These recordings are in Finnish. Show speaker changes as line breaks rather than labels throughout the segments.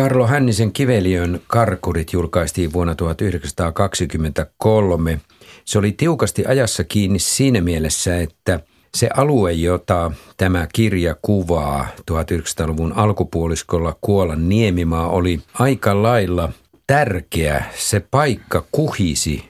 Karlo Hännisen Kiveliön karkurit julkaistiin vuonna 1923. Se oli tiukasti ajassa kiinni siinä mielessä, että se alue, jota tämä kirja kuvaa 1900-luvun alkupuoliskolla Kuolan niemimaa, oli aika lailla tärkeä. Se paikka kuhisi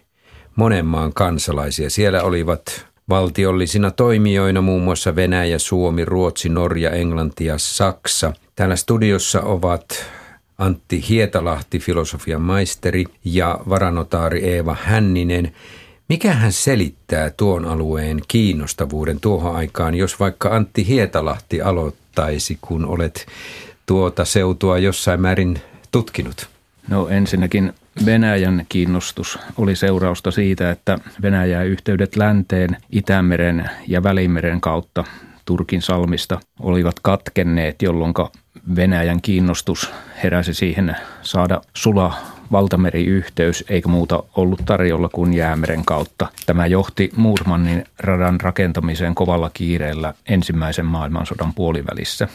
monen maan kansalaisia. Siellä olivat valtiollisina toimijoina muun muassa Venäjä, Suomi, Ruotsi, Norja, Englanti ja Saksa. Täällä studiossa ovat Antti Hietalahti, filosofian maisteri, ja varanotaari Eeva Hänninen. Mikä hän selittää tuon alueen kiinnostavuuden tuohon aikaan, jos vaikka Antti Hietalahti aloittaisi, kun olet tuota seutua jossain määrin tutkinut?
No ensinnäkin Venäjän kiinnostus oli seurausta siitä, että Venäjän yhteydet länteen, Itämeren ja Välimeren kautta Turkin salmista olivat katkenneet, jolloin Venäjän kiinnostus heräsi siihen saada sula valtameriyhteys, eikä muuta ollut tarjolla kuin jäämeren kautta. Tämä johti Murmannin radan rakentamiseen kovalla kiireellä ensimmäisen maailmansodan puolivälissä.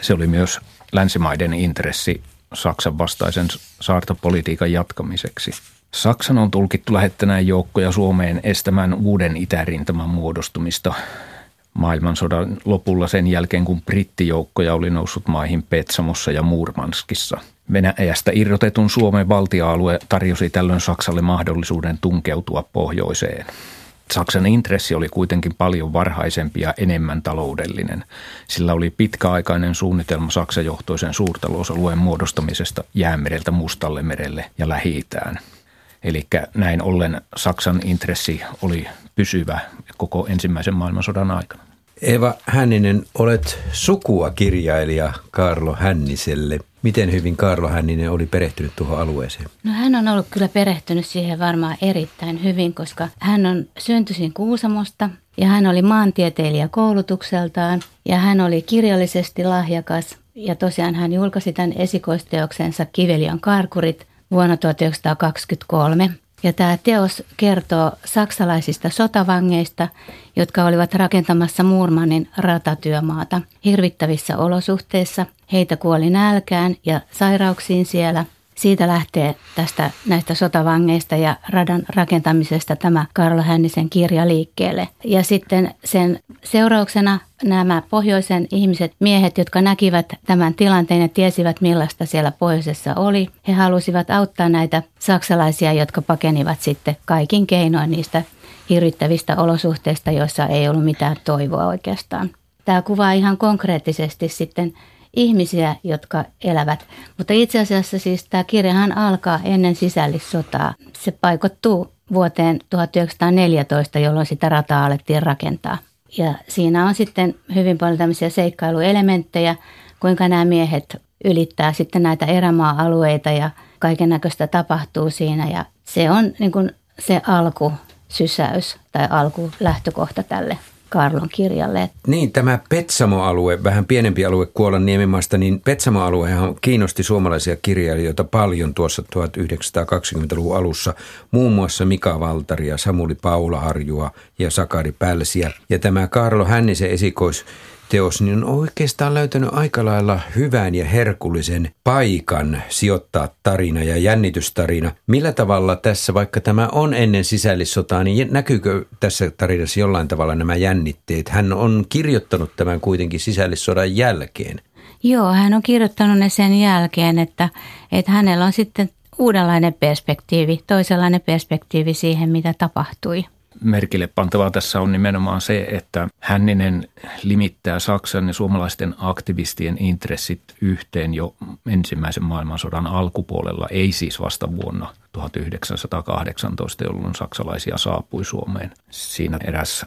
Se oli myös länsimaiden intressi Saksan vastaisen saartopolitiikan jatkamiseksi. Saksan on tulkittu lähettäneen joukkoja Suomeen estämään uuden itärintaman muodostumista maailmansodan lopulla sen jälkeen, kun brittijoukkoja oli noussut maihin Petsamossa ja Murmanskissa. Venäjästä irrotetun Suomen valtiaalue tarjosi tällöin Saksalle mahdollisuuden tunkeutua pohjoiseen. Saksan intressi oli kuitenkin paljon varhaisempi ja enemmän taloudellinen. Sillä oli pitkäaikainen suunnitelma Saksajohtoisen suurtalousalueen muodostamisesta jäämereltä Mustalle merelle ja lähi Eli näin ollen Saksan intressi oli pysyvä koko ensimmäisen maailmansodan aikana.
Eva Hänninen, olet sukua kirjailija Karlo Hänniselle. Miten hyvin Karlo Hänninen oli perehtynyt tuohon alueeseen?
No hän on ollut kyllä perehtynyt siihen varmaan erittäin hyvin, koska hän on syntyisin Kuusamosta ja hän oli maantieteilijä koulutukseltaan ja hän oli kirjallisesti lahjakas. Ja tosiaan hän julkaisi tämän esikoisteoksensa Kivelion karkurit vuonna 1923. Ja tämä teos kertoo saksalaisista sotavangeista, jotka olivat rakentamassa Muurmannin ratatyömaata hirvittävissä olosuhteissa. Heitä kuoli nälkään ja sairauksiin siellä – siitä lähtee tästä näistä sotavangeista ja radan rakentamisesta tämä Karlo Hännisen kirja liikkeelle. Ja sitten sen seurauksena nämä pohjoisen ihmiset, miehet, jotka näkivät tämän tilanteen ja tiesivät millaista siellä pohjoisessa oli, he halusivat auttaa näitä saksalaisia, jotka pakenivat sitten kaikin keinoin niistä hirvittävistä olosuhteista, joissa ei ollut mitään toivoa oikeastaan. Tämä kuvaa ihan konkreettisesti sitten ihmisiä, jotka elävät. Mutta itse asiassa siis tämä kirjahan alkaa ennen sisällissotaa. Se paikottuu vuoteen 1914, jolloin sitä rataa alettiin rakentaa. Ja siinä on sitten hyvin paljon tämmöisiä seikkailuelementtejä, kuinka nämä miehet ylittää sitten näitä erämaa-alueita ja kaiken näköistä tapahtuu siinä. Ja se on niin kuin se alkusysäys tai alkulähtökohta tälle Karlon kirjalle.
Niin, tämä Petsamo-alue, vähän pienempi alue Kuolan niemimaasta, niin Petsamo-aluehan kiinnosti suomalaisia kirjailijoita paljon tuossa 1920-luvun alussa. Muun muassa Mika Valtaria, Samuli Paulaharjua ja Sakari Pälsiä. Ja tämä Karlo Hännisen esikois teos, niin on oikeastaan löytänyt aika lailla hyvän ja herkullisen paikan sijoittaa tarina ja jännitystarina. Millä tavalla tässä, vaikka tämä on ennen sisällissotaa, niin näkyykö tässä tarinassa jollain tavalla nämä jännitteet? Hän on kirjoittanut tämän kuitenkin sisällissodan jälkeen.
Joo, hän on kirjoittanut ne sen jälkeen, että, että hänellä on sitten uudenlainen perspektiivi, toisenlainen perspektiivi siihen, mitä tapahtui
merkille pantavaa tässä on nimenomaan se, että Hänninen limittää Saksan ja suomalaisten aktivistien intressit yhteen jo ensimmäisen maailmansodan alkupuolella, ei siis vasta vuonna 1918, jolloin saksalaisia saapui Suomeen. Siinä eräs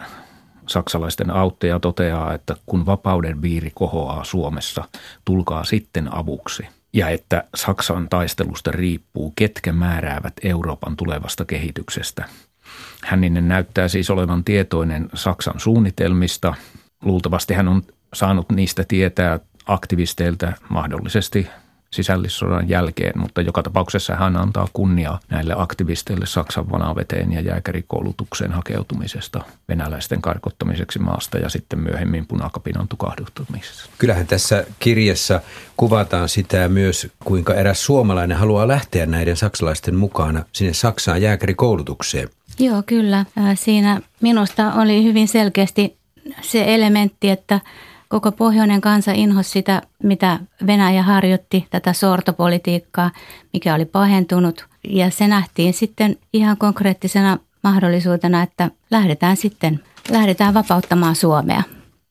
saksalaisten auttaja toteaa, että kun vapauden viiri kohoaa Suomessa, tulkaa sitten avuksi. Ja että Saksan taistelusta riippuu, ketkä määräävät Euroopan tulevasta kehityksestä – Hänninen näyttää siis olevan tietoinen Saksan suunnitelmista. Luultavasti hän on saanut niistä tietää aktivisteilta mahdollisesti sisällissodan jälkeen, mutta joka tapauksessa hän antaa kunniaa näille aktivisteille Saksan vanaveteen ja jääkärikoulutukseen hakeutumisesta venäläisten karkottamiseksi maasta ja sitten myöhemmin punakapinan tukahduttamisessa.
Kyllähän tässä kirjassa kuvataan sitä myös, kuinka eräs suomalainen haluaa lähteä näiden saksalaisten mukana sinne Saksaan jääkärikoulutukseen.
Joo, kyllä. Siinä minusta oli hyvin selkeästi se elementti, että koko pohjoinen kansa inhosi sitä, mitä Venäjä harjoitti, tätä sortopolitiikkaa, mikä oli pahentunut. Ja se nähtiin sitten ihan konkreettisena mahdollisuutena, että lähdetään sitten, lähdetään vapauttamaan Suomea.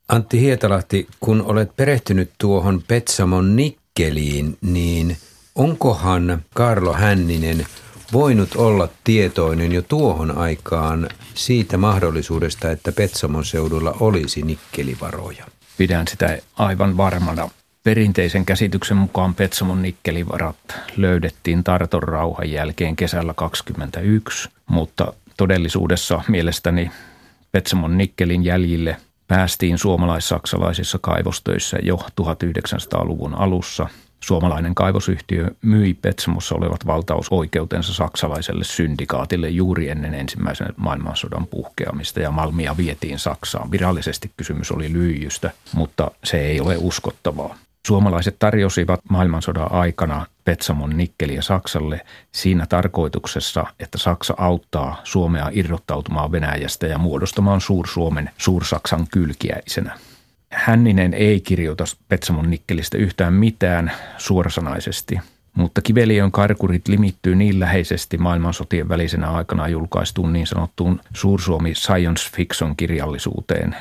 Antti Hietalahti, kun olet perehtynyt tuohon Petsamon nikkeliin, niin onkohan Karlo Hänninen voinut olla tietoinen jo tuohon aikaan siitä mahdollisuudesta, että Petsamon seudulla olisi nikkelivaroja?
pidän sitä aivan varmana. Perinteisen käsityksen mukaan Petsamon nikkelivarat löydettiin Tarton rauhan jälkeen kesällä 2021, mutta todellisuudessa mielestäni Petsamon nikkelin jäljille päästiin suomalais-saksalaisissa kaivostöissä jo 1900-luvun alussa – Suomalainen kaivosyhtiö myi Petsamossa olevat valtausoikeutensa saksalaiselle syndikaatille juuri ennen ensimmäisen maailmansodan puhkeamista ja Malmia vietiin Saksaan. Virallisesti kysymys oli lyijystä, mutta se ei ole uskottavaa. Suomalaiset tarjosivat maailmansodan aikana Petsamon nikkeliä Saksalle siinä tarkoituksessa, että Saksa auttaa Suomea irrottautumaan Venäjästä ja muodostamaan Suur-Suomen Suur-Saksan kylkiäisenä. Hänninen ei kirjoita Petsamon nikkelistä yhtään mitään suorasanaisesti, mutta Kiveliön karkurit limittyy niin läheisesti maailmansotien välisenä aikana julkaistuun niin sanottuun Suursuomi Science Fiction kirjallisuuteen,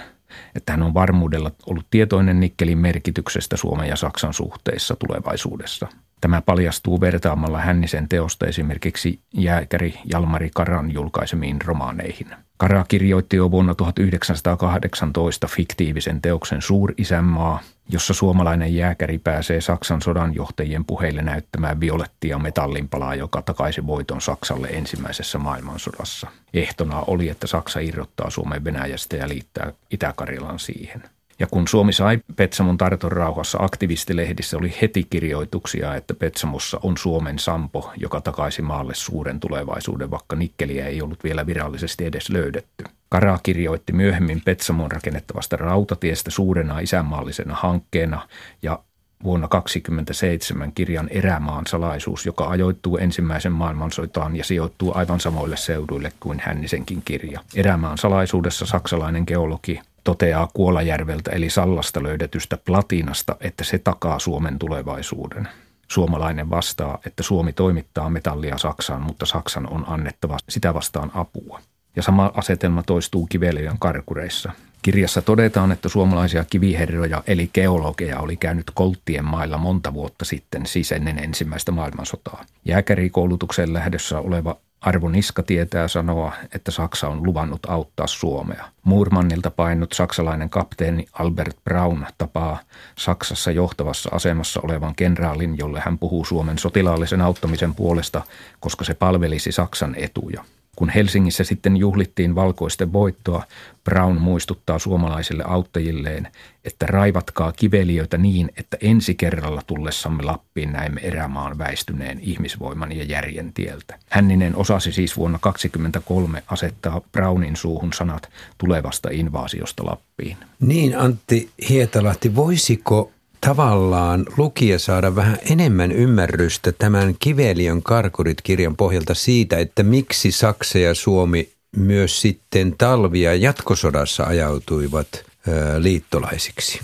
että hän on varmuudella ollut tietoinen nikkelin merkityksestä Suomen ja Saksan suhteissa tulevaisuudessa – Tämä paljastuu vertaamalla Hännisen teosta esimerkiksi jääkäri Jalmari Karan julkaisemiin romaaneihin. Kara kirjoitti jo vuonna 1918 fiktiivisen teoksen Suurisänmaa, jossa suomalainen jääkäri pääsee Saksan sodanjohtajien puheille näyttämään violettia metallinpalaa, joka takaisi voiton Saksalle ensimmäisessä maailmansodassa. Ehtona oli, että Saksa irrottaa Suomen Venäjästä ja liittää Itä-Karjalan siihen – ja kun Suomi sai Petsamon Tarton rauhassa, aktivistilehdissä oli heti kirjoituksia, että Petsamossa on Suomen Sampo, joka takaisi maalle suuren tulevaisuuden, vaikka nikkeliä ei ollut vielä virallisesti edes löydetty. Kara kirjoitti myöhemmin Petsamon rakennettavasta rautatiestä suurena isänmaallisena hankkeena ja vuonna 1927 kirjan Erämaan salaisuus, joka ajoittuu ensimmäisen maailmansotaan ja sijoittuu aivan samoille seuduille kuin Hännisenkin kirja. Erämaan salaisuudessa saksalainen geologi toteaa Kuolajärveltä eli Sallasta löydetystä platinasta, että se takaa Suomen tulevaisuuden. Suomalainen vastaa, että Suomi toimittaa metallia Saksaan, mutta Saksan on annettava sitä vastaan apua. Ja sama asetelma toistuu Kiveliön karkureissa. Kirjassa todetaan, että suomalaisia kiviherroja eli geologeja oli käynyt Kolttien mailla monta vuotta sitten, siis ennen ensimmäistä maailmansotaa. Jääkärikoulutuksen lähdössä oleva Arvo Niska tietää sanoa, että Saksa on luvannut auttaa Suomea. Muurmannilta painut saksalainen kapteeni Albert Braun tapaa Saksassa johtavassa asemassa olevan kenraalin, jolle hän puhuu Suomen sotilaallisen auttamisen puolesta, koska se palvelisi Saksan etuja. Kun Helsingissä sitten juhlittiin valkoisten voittoa, Brown muistuttaa suomalaisille auttajilleen, että raivatkaa kiveliöitä niin, että ensi kerralla tullessamme Lappiin näemme erämaan väistyneen ihmisvoiman ja järjen tieltä. Hänninen osasi siis vuonna 1923 asettaa Brownin suuhun sanat tulevasta invaasiosta Lappiin.
Niin Antti Hietalahti, voisiko tavallaan lukija saada vähän enemmän ymmärrystä tämän Kiveliön karkurit-kirjan pohjalta siitä, että miksi Saksa ja Suomi myös sitten talvia jatkosodassa ajautuivat ö, liittolaisiksi.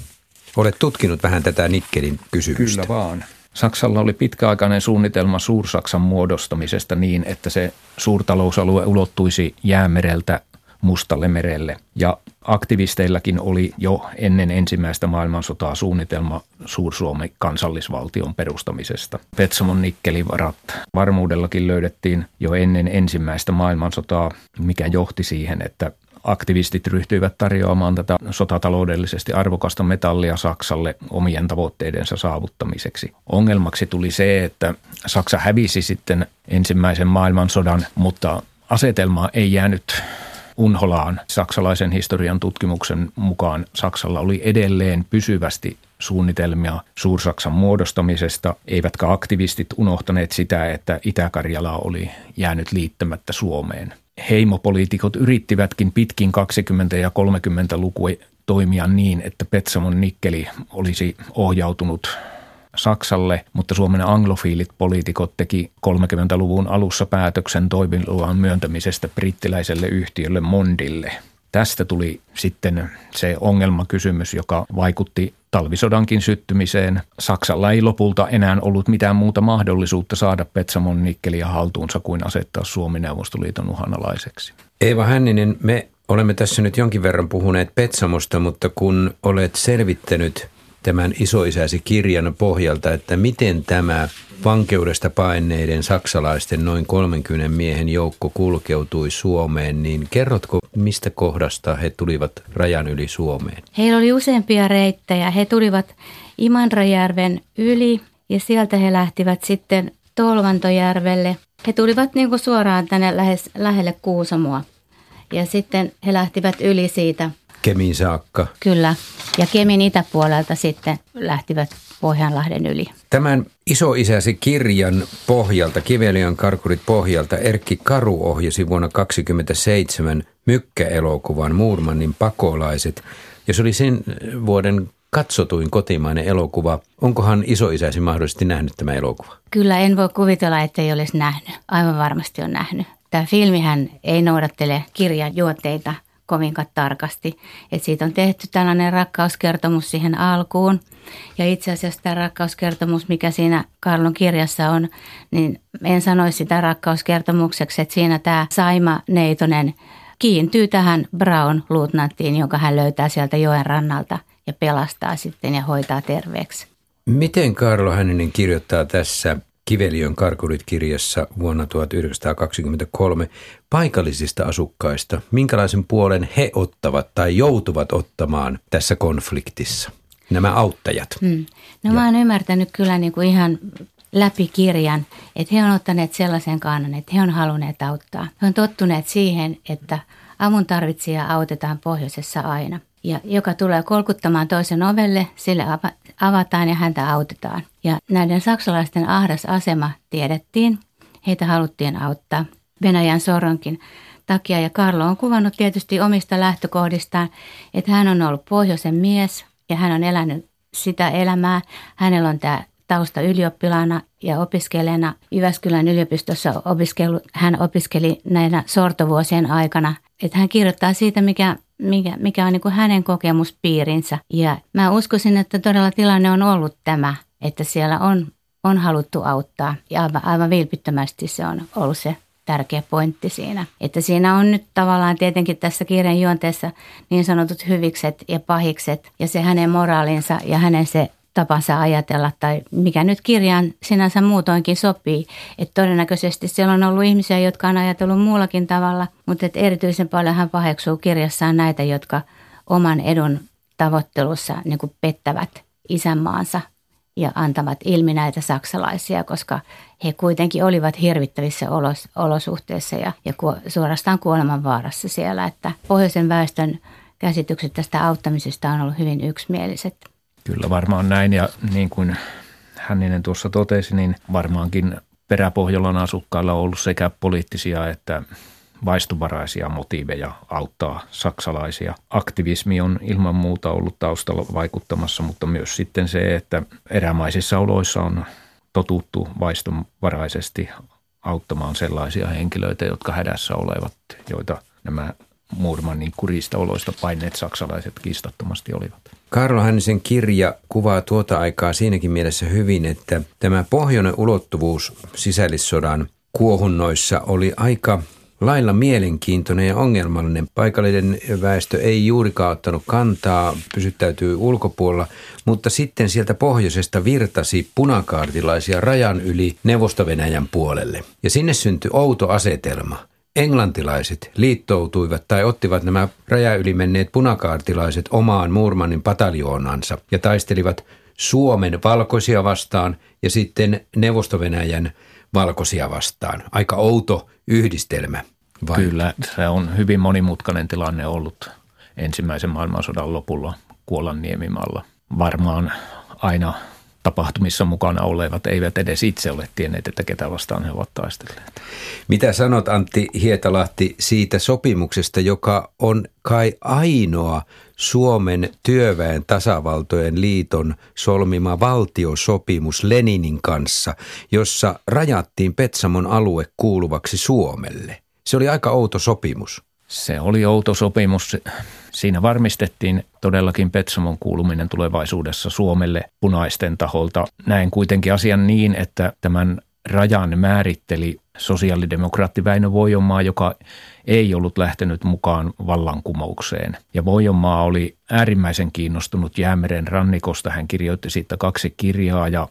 Olet tutkinut vähän tätä Nikkelin kysymystä.
Kyllä vaan. Saksalla oli pitkäaikainen suunnitelma Suur-Saksan muodostamisesta niin, että se suurtalousalue ulottuisi jäämereltä Mustalle merelle. Ja aktivisteillakin oli jo ennen ensimmäistä maailmansotaa suunnitelma Suur-Suomen kansallisvaltion perustamisesta. Petsamon nikkelivarat varmuudellakin löydettiin jo ennen ensimmäistä maailmansotaa, mikä johti siihen, että aktivistit ryhtyivät tarjoamaan tätä sotataloudellisesti arvokasta metallia Saksalle omien tavoitteidensa saavuttamiseksi. Ongelmaksi tuli se, että Saksa hävisi sitten ensimmäisen maailmansodan, mutta asetelma ei jäänyt unholaan. Saksalaisen historian tutkimuksen mukaan Saksalla oli edelleen pysyvästi suunnitelmia Suursaksan muodostamisesta, eivätkä aktivistit unohtaneet sitä, että Itä-Karjala oli jäänyt liittämättä Suomeen. Heimopoliitikot yrittivätkin pitkin 20- ja 30-lukua toimia niin, että Petsamon nikkeli olisi ohjautunut Saksalle, mutta Suomen anglofiilit poliitikot teki 30-luvun alussa päätöksen toimiluvan myöntämisestä brittiläiselle yhtiölle Mondille. Tästä tuli sitten se ongelmakysymys, joka vaikutti talvisodankin syttymiseen. Saksalla ei lopulta enää ollut mitään muuta mahdollisuutta saada Petsamon nikkeliä haltuunsa kuin asettaa Suomi Neuvostoliiton uhanalaiseksi.
Eeva Hänninen, me olemme tässä nyt jonkin verran puhuneet Petsamosta, mutta kun olet selvittänyt tämän isoisäsi kirjan pohjalta, että miten tämä vankeudesta paineiden saksalaisten noin 30 miehen joukko kulkeutui Suomeen, niin kerrotko, mistä kohdasta he tulivat rajan yli Suomeen?
Heillä oli useampia reittejä. He tulivat Imanrajärven yli ja sieltä he lähtivät sitten Tolvantojärvelle. He tulivat niin kuin suoraan tänne lähes, lähelle Kuusamoa ja sitten he lähtivät yli siitä –
Kemiin saakka.
Kyllä, ja Kemin itäpuolelta sitten lähtivät Pohjanlahden yli.
Tämän isoisäsi kirjan pohjalta, Kivelian karkurit pohjalta, Erkki Karu ohjasi vuonna 1927 mykkäelokuvan Muurmannin pakolaiset. Ja se oli sen vuoden katsotuin kotimainen elokuva. Onkohan isoisäsi mahdollisesti nähnyt tämä elokuva?
Kyllä, en voi kuvitella, että ei olisi nähnyt. Aivan varmasti on nähnyt. Tämä filmihän ei noudattele kirjan juonteita kovinkaan tarkasti. Et siitä on tehty tällainen rakkauskertomus siihen alkuun. Ja itse asiassa tämä rakkauskertomus, mikä siinä Karlon kirjassa on, niin en sanoisi sitä rakkauskertomukseksi, että siinä tämä Saima Neitonen kiintyy tähän Brown luutnanttiin, jonka hän löytää sieltä joen rannalta ja pelastaa sitten ja hoitaa terveeksi.
Miten Karlo Hänninen kirjoittaa tässä Kiveliön karkurit-kirjassa vuonna 1923 paikallisista asukkaista, minkälaisen puolen he ottavat tai joutuvat ottamaan tässä konfliktissa, nämä auttajat. Hmm.
No mä oon ymmärtänyt kyllä niin kuin ihan läpi kirjan, että he on ottaneet sellaisen kannan, että he on halunneet auttaa. He on tottuneet siihen, että avun tarvitsija autetaan pohjoisessa aina. Ja joka tulee kolkuttamaan toisen ovelle, sille avataan ja häntä autetaan. Ja näiden saksalaisten ahdas asema tiedettiin. Heitä haluttiin auttaa Venäjän soronkin takia. Ja Karlo on kuvannut tietysti omista lähtökohdistaan, että hän on ollut pohjoisen mies ja hän on elänyt sitä elämää. Hänellä on tämä tausta ylioppilaana ja opiskelijana Jyväskylän yliopistossa opiskellut. Hän opiskeli näinä sortovuosien aikana. Että hän kirjoittaa siitä, mikä mikä, mikä on niin kuin hänen kokemuspiirinsä. Ja mä uskoisin, että todella tilanne on ollut tämä, että siellä on, on haluttu auttaa ja aivan, aivan vilpittömästi se on ollut se tärkeä pointti siinä. Että siinä on nyt tavallaan tietenkin tässä kirjan juonteessa niin sanotut hyvikset ja pahikset ja se hänen moraalinsa ja hänen se tapansa ajatella tai mikä nyt kirjaan sinänsä muutoinkin sopii. Että todennäköisesti siellä on ollut ihmisiä, jotka on ajatellut muullakin tavalla, mutta että erityisen paljon hän paheksuu kirjassaan näitä, jotka oman edun tavoittelussa niin kuin pettävät isänmaansa ja antavat ilmi näitä saksalaisia, koska he kuitenkin olivat hirvittävissä olos, olosuhteissa ja, ja ku, suorastaan kuolemanvaarassa siellä, että pohjoisen väestön käsitykset tästä auttamisesta on ollut hyvin yksimieliset.
Kyllä varmaan näin ja niin kuin Hänninen tuossa totesi, niin varmaankin peräpohjolan asukkailla on ollut sekä poliittisia että vaistuvaraisia motiiveja auttaa saksalaisia. Aktivismi on ilman muuta ollut taustalla vaikuttamassa, mutta myös sitten se, että erämaisissa oloissa on totuttu vaistumvaraisesti auttamaan sellaisia henkilöitä, jotka hädässä olevat, joita nämä Murmanin kurista oloista paineet saksalaiset kiistattomasti olivat.
Karlo Hännisen kirja kuvaa tuota aikaa siinäkin mielessä hyvin, että tämä pohjoinen ulottuvuus sisällissodan kuohunnoissa oli aika lailla mielenkiintoinen ja ongelmallinen. Paikallinen väestö ei juurikaan ottanut kantaa, pysyttäytyy ulkopuolella, mutta sitten sieltä pohjoisesta virtasi punakaartilaisia rajan yli Neuvosto-Venäjän puolelle. Ja sinne syntyi outo asetelma – englantilaiset liittoutuivat tai ottivat nämä raja yli menneet punakaartilaiset omaan Murmanin pataljoonansa ja taistelivat Suomen valkoisia vastaan ja sitten Neuvosto-Venäjän valkoisia vastaan. Aika outo yhdistelmä.
Vai? Kyllä, se on hyvin monimutkainen tilanne ollut ensimmäisen maailmansodan lopulla Kuolan niemimalla. varmaan aina tapahtumissa mukana olevat eivät edes itse ole tienneet, että ketä vastaan he ovat taistelleet.
Mitä sanot Antti Hietalahti siitä sopimuksesta, joka on kai ainoa Suomen työväen tasavaltojen liiton solmima valtiosopimus Leninin kanssa, jossa rajattiin Petsamon alue kuuluvaksi Suomelle? Se oli aika outo sopimus.
Se oli outo sopimus. Siinä varmistettiin todellakin Petsamon kuuluminen tulevaisuudessa Suomelle punaisten taholta. Näin kuitenkin asian niin, että tämän rajan määritteli sosiaalidemokraatti Väinö Voijomaa, joka ei ollut lähtenyt mukaan vallankumoukseen. Ja Voijomaa oli äärimmäisen kiinnostunut Jäämeren rannikosta. Hän kirjoitti siitä kaksi kirjaa ja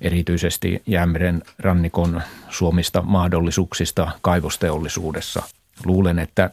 erityisesti Jäämeren rannikon suomista mahdollisuuksista kaivosteollisuudessa. Luulen, että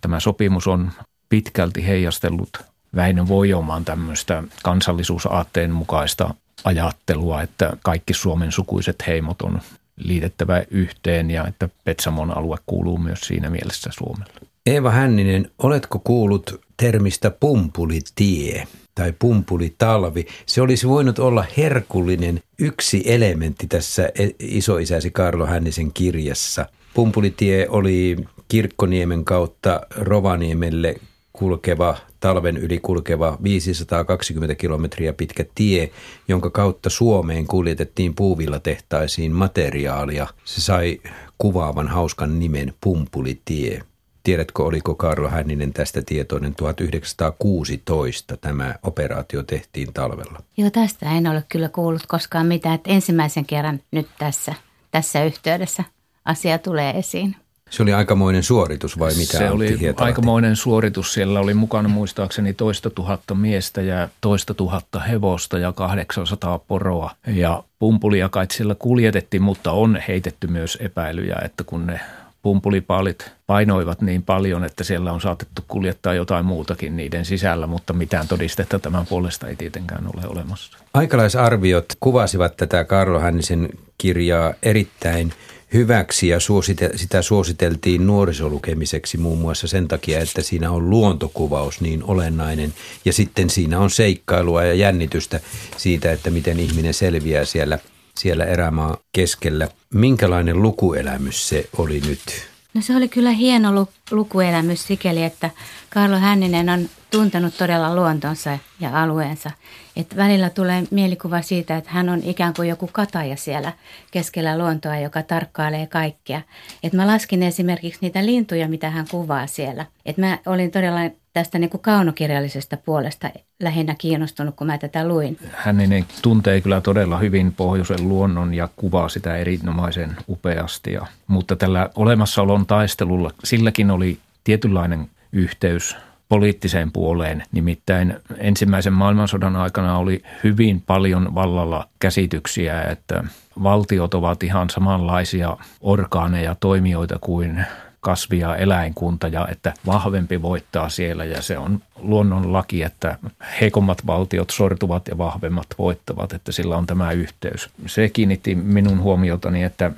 tämä sopimus on pitkälti heijastellut Väinö Voijomaan tämmöistä kansallisuusaatteen mukaista ajattelua, että kaikki Suomen sukuiset heimot on liitettävä yhteen ja että Petsamon alue kuuluu myös siinä mielessä Suomelle.
Eeva Hänninen, oletko kuullut termistä pumpulitie tai pumpulitalvi? Se olisi voinut olla herkullinen yksi elementti tässä isoisäsi Karlo Hännisen kirjassa. Pumpulitie oli Kirkkoniemen kautta Rovaniemelle kulkeva, talven yli kulkeva 520 kilometriä pitkä tie, jonka kautta Suomeen kuljetettiin puuvillatehtaisiin materiaalia. Se sai kuvaavan hauskan nimen Pumpulitie. Tiedätkö, oliko Karlo Hänninen tästä tietoinen 1916 tämä operaatio tehtiin talvella?
Joo, tästä en ole kyllä kuullut koskaan mitään, että ensimmäisen kerran nyt tässä, tässä yhteydessä asia tulee esiin.
Se oli aikamoinen suoritus vai mitä?
Se oli Hietalahti? aikamoinen suoritus. Siellä oli mukana muistaakseni toista tuhatta miestä ja toista tuhatta hevosta ja 800 poroa. Ja pumpulia kai siellä kuljetettiin, mutta on heitetty myös epäilyjä, että kun ne pumpulipaalit painoivat niin paljon, että siellä on saatettu kuljettaa jotain muutakin niiden sisällä, mutta mitään todistetta tämän puolesta ei tietenkään ole olemassa.
Aikalaisarviot kuvasivat tätä Karlo Hännisen kirjaa erittäin hyväksi ja suosite, sitä suositeltiin nuorisolukemiseksi muun muassa sen takia, että siinä on luontokuvaus niin olennainen ja sitten siinä on seikkailua ja jännitystä siitä, että miten ihminen selviää siellä, siellä erämaa keskellä. Minkälainen lukuelämys se oli nyt?
No se oli kyllä hieno lukuelämys sikäli, että Karlo Hänninen on tuntenut todella luontonsa ja alueensa. Et välillä tulee mielikuva siitä, että hän on ikään kuin joku kataja siellä keskellä luontoa, joka tarkkailee kaikkea. Et mä laskin esimerkiksi niitä lintuja, mitä hän kuvaa siellä. Et mä olin todella tästä niin kuin kaunokirjallisesta puolesta lähinnä kiinnostunut, kun mä tätä luin.
Hänninen tuntee kyllä todella hyvin pohjoisen luonnon ja kuvaa sitä erinomaisen upeasti. Ja, mutta tällä olemassaolon taistelulla, silläkin oli tietynlainen yhteys poliittiseen puoleen. Nimittäin ensimmäisen maailmansodan aikana oli hyvin paljon vallalla käsityksiä, että valtiot ovat ihan samanlaisia orgaaneja, toimijoita kuin kasvi- ja eläinkunta ja että vahvempi voittaa siellä ja se on luonnon laki, että heikommat valtiot sortuvat ja vahvemmat voittavat, että sillä on tämä yhteys. Se kiinnitti minun huomiotani, että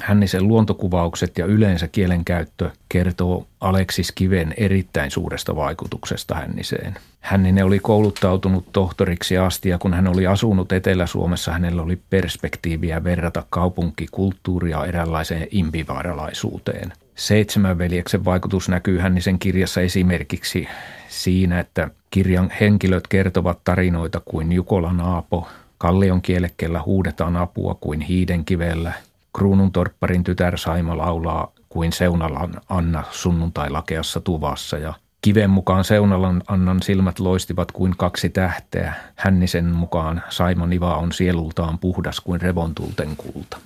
Hännisen luontokuvaukset ja yleensä kielenkäyttö kertoo Aleksis Kiven erittäin suuresta vaikutuksesta Hänniseen. Hänninen oli kouluttautunut tohtoriksi asti ja kun hän oli asunut Etelä-Suomessa, hänellä oli perspektiiviä verrata kaupunkikulttuuria eräänlaiseen impivaaralaisuuteen. Seitsemän veljeksen vaikutus näkyy Hännisen kirjassa esimerkiksi siinä, että kirjan henkilöt kertovat tarinoita kuin Jukola Naapo, Kallion kielekkeellä huudetaan apua kuin hiidenkivellä – Kruununtorpparin tytär Saima laulaa kuin Seunalan Anna sunnuntailakeassa tuvassa ja Kiven mukaan Seunalan Annan silmät loistivat kuin kaksi tähteä. Hännisen mukaan Saimon Iva on sielultaan puhdas kuin revontulten kulta.